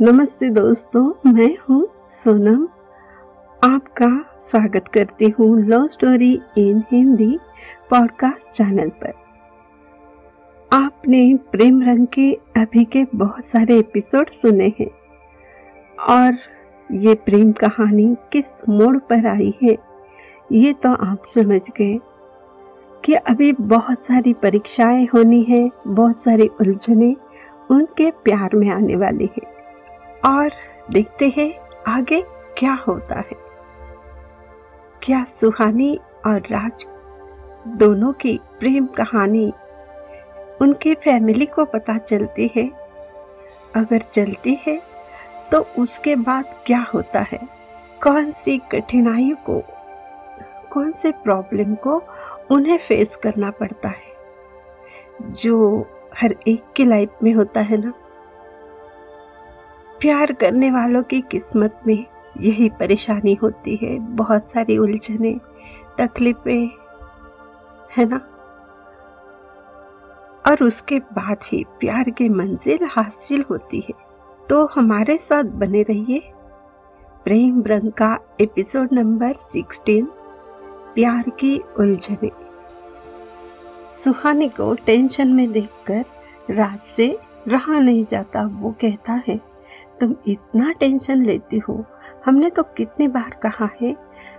नमस्ते दोस्तों, मैं हूँ सोनम। आपका स्वागत करती हूँ love story in Hindi podcast channel पर। आपने प्रेम रंग के अभी के बहुत सारे एपिसोड सुने हैं और ये प्रेम कहानी किस मोड़ पर आई है, ये तो आप समझ गए कि अभी बहुत सारी परीक्षाएँ होनी है, बहुत सारी उलझने उनके प्यार में आने वाली है। और देखते हैं आगे क्या होता है। क्या सुहानी और राज दोनों की प्रेम कहानी उनके फैमिली को पता चलती है? अगर चलती है तो उसके बाद क्या होता है? कौन सी कठिनाई को, कौन से प्रॉब्लम को उन्हें फेस करना पड़ता है? जो हर एक की लाइफ में होता है ना। प्यार करने वालों की किस्मत में यही परेशानी होती है बहुत सारी उलझने, तकलीफें, है ना? और उसके बाद ही प्यार की मंजिल हासिल होती है। तो हमारे साथ बने रहिए। प्रेम रंग का एपिसोड नंबर 16 प्यार की उलझने। सुहानी को टेंशन में देखकर रात से रहा नहीं जाता, वो कहता है तुम इतना टेंशन लेती हो? हमने तो कितनी बार कहा है,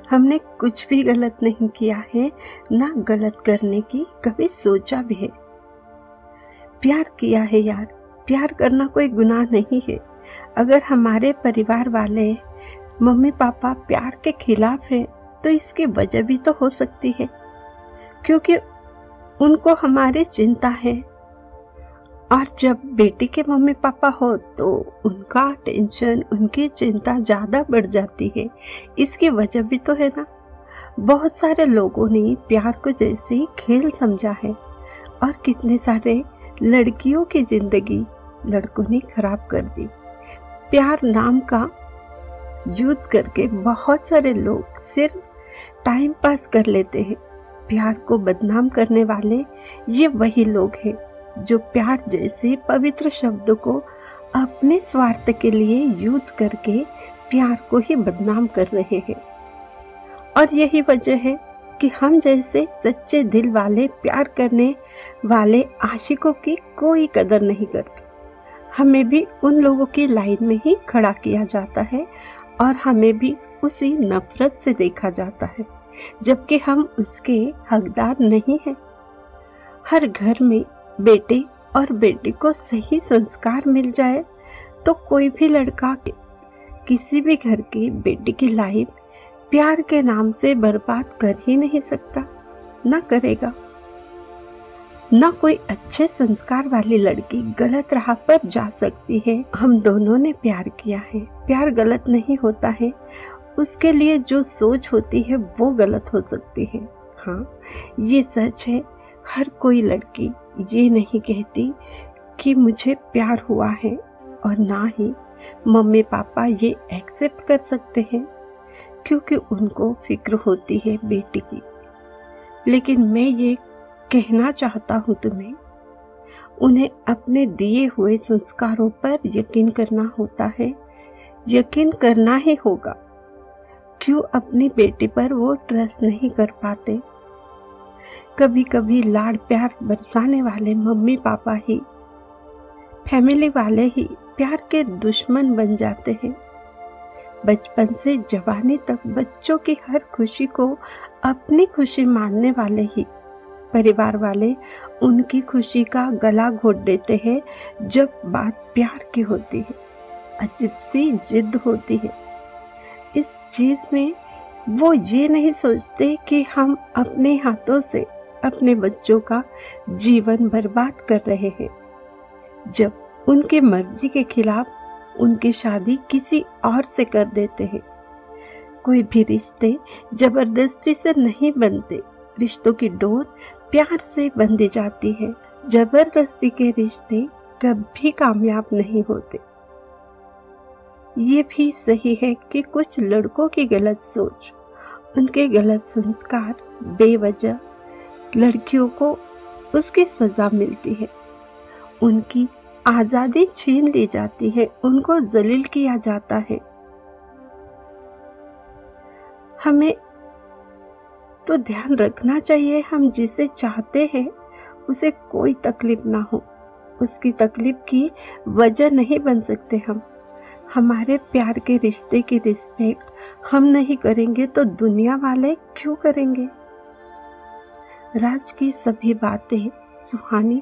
हमने कुछ भी गलत नहीं किया है, ना गलत करने की कभी सोचा भी है। प्यार किया है यार, प्यार करना कोई गुनाह नहीं है। अगर हमारे परिवार वाले मम्मी पापा प्यार के खिलाफ है तो इसकी वजह भी तो हो सकती है, क्योंकि उनको हमारी चिंता है। और जब बेटी के मम्मी पापा हो तो उनका टेंशन उनकी चिंता ज़्यादा बढ़ जाती है। इसकी वजह भी तो है ना। बहुत सारे लोगों ने प्यार को जैसे ही खेल समझा है और कितने सारे लड़कियों की ज़िंदगी लड़कों ने खराब कर दी। प्यार नाम का यूज़ करके बहुत सारे लोग सिर्फ़ टाइम पास कर लेते हैं। प्यार को बदनाम करने वाले ये वही लोग हैं। जो प्यार जैसे पवित्र शब्द को अपने स्वार्थ के लिए यूज़ करके प्यार को ही बदनाम कर रहे हैं। और यही वजह है कि हम जैसे सच्चे दिल वाले प्यार करने वाले आशिकों की कोई कदर नहीं करते। हमें भी उन लोगों की लाइन में ही खड़ा किया जाता है और हमें भी उसी नफरत से देखा जाता है, जबकि हम उसके हकदार नहीं हैं। हर घर में बेटे और बेटी को सही संस्कार मिल जाए तो कोई भी लड़का किसी भी घर की बेटी की लाइफ प्यार के नाम से बर्बाद कर ही नहीं सकता, ना करेगा। न कोई अच्छे संस्कार वाली लड़की गलत राह पर जा सकती है। हम दोनों ने प्यार किया है। प्यार गलत नहीं होता है। उसके लिए जो सोच होती है, वो गलत हो सकती है। हाँ ये सच है, हर कोई लड़की ये नहीं कहती कि मुझे प्यार हुआ है और ना ही मम्मी पापा ये एक्सेप्ट कर सकते हैं, क्योंकि उनको फ़िक्र होती है बेटी की। लेकिन मैं ये कहना चाहता हूँ तुम्हें, उन्हें अपने दिए हुए संस्कारों पर यकीन करना होता है। यकीन करना ही होगा। क्यों अपनी बेटी पर वो ट्रस्ट नहीं कर पाते? कभी कभी लाड प्यार बरसाने वाले मम्मी पापा ही, फैमिली वाले ही प्यार के दुश्मन बन जाते हैं। बचपन से जवानी तक बच्चों की हर खुशी को अपनी खुशी मानने वाले ही, परिवार वाले उनकी खुशी का गला घोट देते हैं जब बात प्यार की होती है, अजीब सी जिद होती है। इस चीज़ में वो ये नहीं सोचते कि हम अपने हाथों से अपने बच्चों का जीवन बर्बाद कर रहे हैं। जब उनके मर्ज़ी के खिलाफ उनकी शादी किसी और से कर देते हैं, कोई भी रिश्ते ज़बरदस्ती से नहीं बनते। रिश्तों की डोर प्यार से बंधी जाती है। ज़बरदस्ती के रिश्ते कभी कामयाब नहीं होते। ये भी सही है कि कुछ लड़कों की गलत सोच, उनके गलत संस्कार बेवजह लड़कियों को उसकी सजा मिलती है। उनकी आज़ादी छीन ली जाती है, उनको जलील किया जाता है। हमें तो ध्यान रखना चाहिए, हम जिसे चाहते हैं, उसे कोई तकलीफ़ ना हो। उसकी तकलीफ़ की वजह नहीं बन सकते हम। हमारे प्यार के रिश्ते की रिस्पेक्ट हम नहीं करेंगे तो दुनिया वाले क्यों करेंगे? राज की सभी बातें सुहानी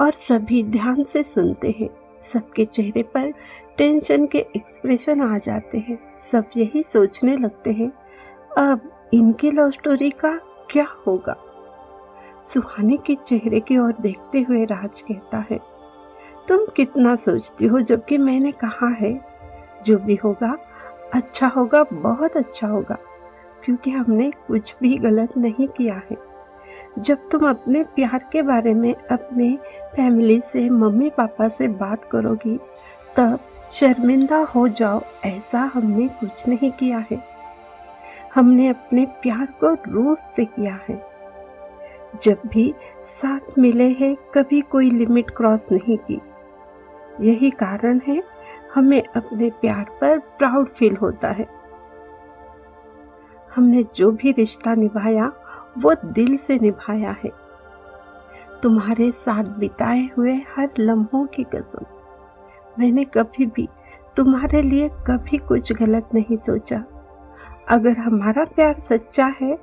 और सभी ध्यान से सुनते हैं। सबके चेहरे पर टेंशन के एक्सप्रेशन आ जाते हैं। सब यही सोचने लगते हैं, अब इनकी लव स्टोरी का क्या होगा? सुहानी के चेहरे की ओर देखते हुए राज कहता है, तुम कितना सोचती हो जबकि मैंने कहा है। जो भी होगा अच्छा होगा, बहुत अच्छा होगा, क्योंकि हमने कुछ भी गलत नहीं किया है। जब तुम अपने प्यार के बारे में अपने फैमिली से, मम्मी पापा से बात करोगी, तब शर्मिंदा हो जाओ, ऐसा हमने कुछ नहीं किया है। हमने अपने प्यार को रोज से किया है। जब भी साथ मिले हैं, कभी कोई लिमिट क्रॉस नहीं की। यही कारण है, हमें अपने प्यार पर प्राउड फील होता है। हमने जो भी रिश्ता निभाया वो दिल से निभाया है। तुम्हारे साथ बिताए हुए हर लम्हों की कसम। मैंने कभी भी तुम्हारे लिए कभी कुछ गलत नहीं सोचा। अगर हमारा प्यार सच्चा है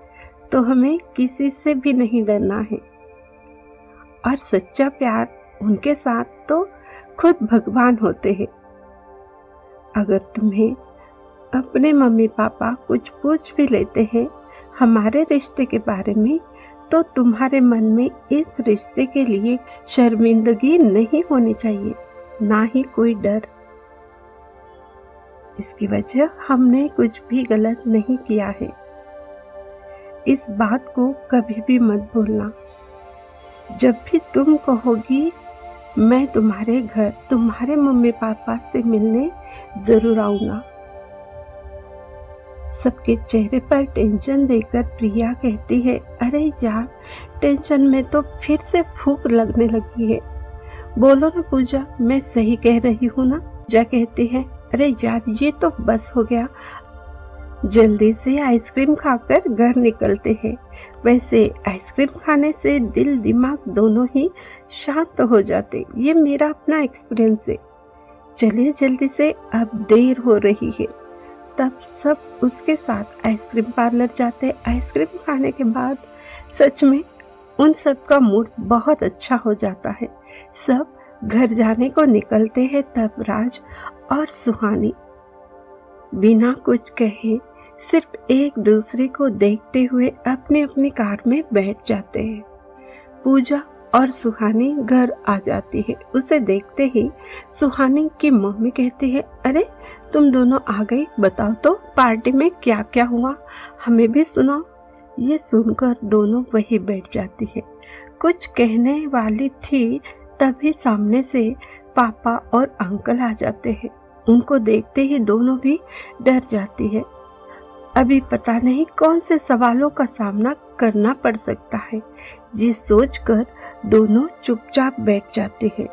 तो हमें किसी से भी नहीं डरना है। और सच्चा प्यार उनके साथ तो खुद भगवान होते हैं। अगर तुम्हें अपने मम्मी पापा कुछ पूछ भी लेते हैं हमारे रिश्ते के बारे में तो तुम्हारे मन में इस रिश्ते के लिए शर्मिंदगी नहीं होनी चाहिए, ना ही कोई डर। इसकी वजह हमने कुछ भी गलत नहीं किया है। इस बात को कभी भी मत भूलना। जब भी तुम कहोगी, मैं तुम्हारे घर, तुम्हारे मम्मी पापा से मिलने ज़रूर आऊँगा। सबके चेहरे पर टेंशन देकर प्रिया कहती है, अरे यार टेंशन में तो फिर से फूक लगने लगी है। बोलो ना पूजा, मैं सही कह रही हूँ ना? जा कहती है, अरे यार ये तो बस हो गया। जल्दी से आइसक्रीम खाकर घर निकलते हैं। वैसे आइसक्रीम खाने से दिल, दिमाग दोनों ही शांत हो जाते। ये मेरा अपना एक्सपीरियंस है। चलिए जल्दी से, अब देर हो रही है। तब सब उसके साथ आइसक्रीम पार्लर जाते। आइसक्रीम खाने के बाद सच में उन सब का मूड बहुत अच्छा हो जाता है। सब घर जाने को निकलते हैं तब राज और सुहानी बिना कुछ कहे सिर्फ़ एक दूसरे को देखते हुए अपने अपनी कार में बैठ जाते हैं। पूजा और सुहानी घर आ जाती है। उसे देखते ही सुहानी की मम्मी कहती है, अरे, तुम दोनों आ गई। बताओ तो पार्टी में क्या क्या हुआ? हमें भी सुनाओ। ये सुनकर दोनों वही बैठ जाती है। कुछ कहने वाली थी, तभी सामने से पापा और अंकल आ जाते हैं। उनको देखते ही दोनों भी डर जाती है। अभी पता नहीं कौन से सवालों का सामना करना पड़ सकता है। ये सोचकर दोनों चुपचाप बैठ जाते हैं।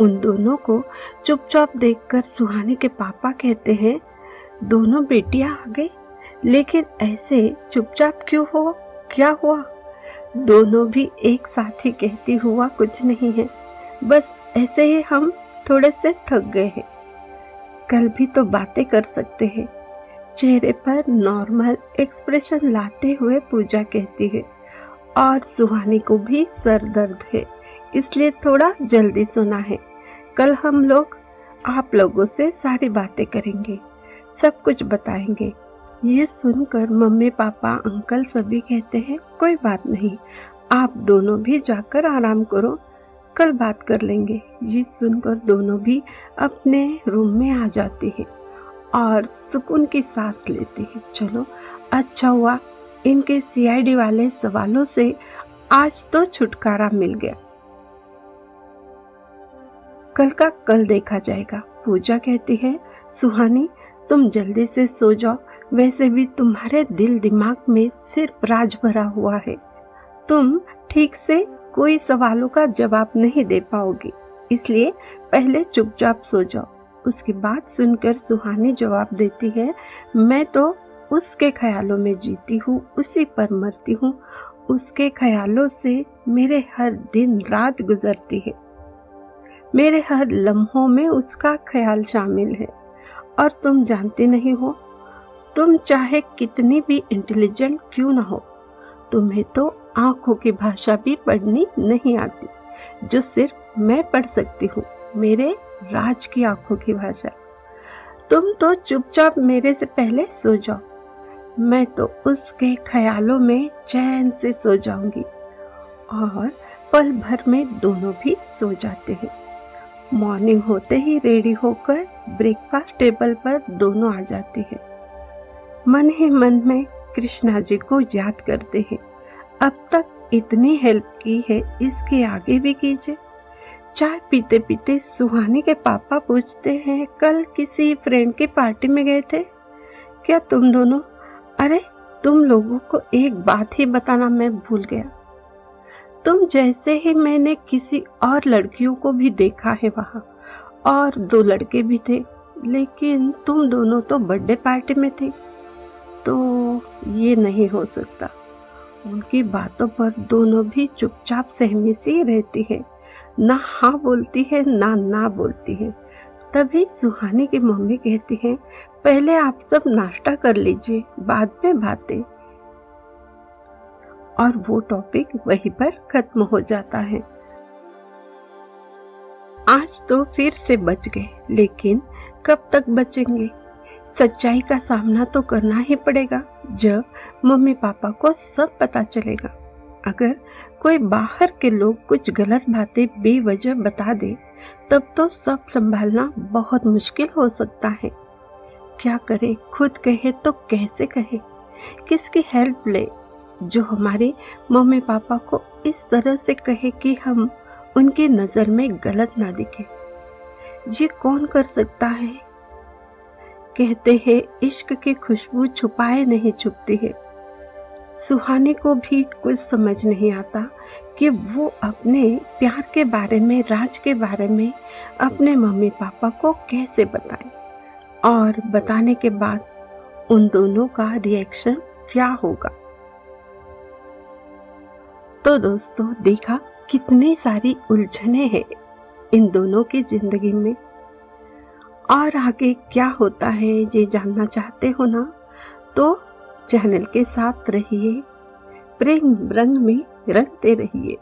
उन दोनों को चुपचाप देखकर सुहानी के पापा कहते हैं, दोनों बेटियाँ आ गई, लेकिन ऐसे चुपचाप क्यों हो? क्या हुआ? दोनों भी एक साथ ही कहती, हुआ कुछ नहीं है, बस ऐसे ही हम थोड़े से थक गए हैं। कल भी तो बातें कर सकते हैं। चेहरे पर नॉर्मल एक्सप्रेशन लाते हुए पूजा कहती है और सुहानी को भी सर दर्द है, इसलिए थोड़ा जल्दी सोना है। कल हम लोग, आप लोगों से सारी बातें करेंगे, सब कुछ बताएँगे। ये सुनकर मम्मी, पापा, अंकल सभी कहते हैं, कोई बात नहीं, आप दोनों भी जाकर आराम करो, कल बात कर लेंगे। ये सुनकर दोनों भी अपने रूम में आ जाते हैं और सुकून की सांस लेते हैं। चलो अच्छा हुआ। इनके सीआईडी वाले सवालों से आज तो छुटकारा मिल गया। कल का कल देखा जाएगा। पूजा कहती है, सुहानी, तुम जल्दी से सो जाओ। वैसे भी तुम्हारे दिल दिमाग में सिर्फ़ राज भरा हुआ है। तुम ठीक से कोई सवालों का जवाब नहीं दे पाओगे। इसलिए पहले चुपचाप सो जाओ। उसकी बात सुनकर सुहानी जवाब देती है, मैं तो उसके ख्यालों में जीती हूँ, उसी पर मरती हूँ। उसके ख्यालों से मेरे हर दिन रात गुजरती है। मेरे हर लम्हों में उसका ख्याल शामिल है। और तुम जानते नहीं हो, तुम चाहे कितनी भी इंटेलिजेंट क्यों ना हो, तुम्हें तो आँखों की भाषा भी पढ़नी नहीं आती, जो सिर्फ़ मैं पढ़ सकती हूँ, मेरे राज की आँखों की भाषा। तुम तो चुपचाप मेरे से पहले सो जाओ। मैं तो उसके ख्यालों में चैन से सो जाऊँगी और पल भर में दोनों भी सो जाते हैं। मॉर्निंग होते ही रेडी होकर ब्रेकफास्ट टेबल पर दोनों आ जाते हैं। मन ही मन में कृष्णा जी को याद करते हैं। अब तक इतनी हेल्प की है, इसके आगे भी कीजिए। चाय पीते पीते सुहानी के पापा पूछते हैं, कल किसी फ्रेंड की पार्टी में गए थे? क्या तुम दोनों अरे, तुम लोगों को एक बात ही बताना मैं भूल गया। तुम जैसे ही मैंने किसी और लड़कियों को भी देखा है वहाँ, और दो लड़के भी थे, लेकिन तुम दोनों तो बर्थडे पार्टी में थे तो ये नहीं हो सकता। उनकी बातों पर दोनों भी चुपचाप सहमी सी रहती है, ना हाँ बोलती है, ना ना बोलती है। तभी सुहानी की मम्मी कहती है, पहले आप सब नाश्ता कर लीजिए, बाद में बातें। और वो टॉपिक वहीं पर खत्म हो जाता है। आज तो फिर से बच गए, लेकिन कब तक बचेंगे? सच्चाई का सामना तो करना ही पड़ेगा, जब मम्मी पापा को सब पता चलेगा। अगर कोई बाहर के लोग कुछ गलत बातें बेवजह बता दे तब तो सब संभालना बहुत मुश्किल हो सकता है। क्या करे, खुद कहे तो कैसे कहे? किसकी हेल्प ले? जो हमारे मम्मी पापा को इस तरह से कहे कि हम उनकी नज़र में गलत ना दिखे। ये कौन कर सकता है? कहते हैं, इश्क की खुशबू छुपाए नहीं छुपती है। सुहाने को भी कुछ समझ नहीं आता कि वो अपने प्यार के बारे में, राज के बारे में अपने मम्मी पापा को कैसे बताए? और बताने के बाद उन दोनों का रिएक्शन क्या होगा? तो दोस्तों, देखा कितनी सारी उलझने हैं इन दोनों की ज़िंदगी में। और आगे क्या होता है, ये जानना चाहते हो ना? तो चैनल के साथ रहिए। प्रेम रंग में रंगते रहिए।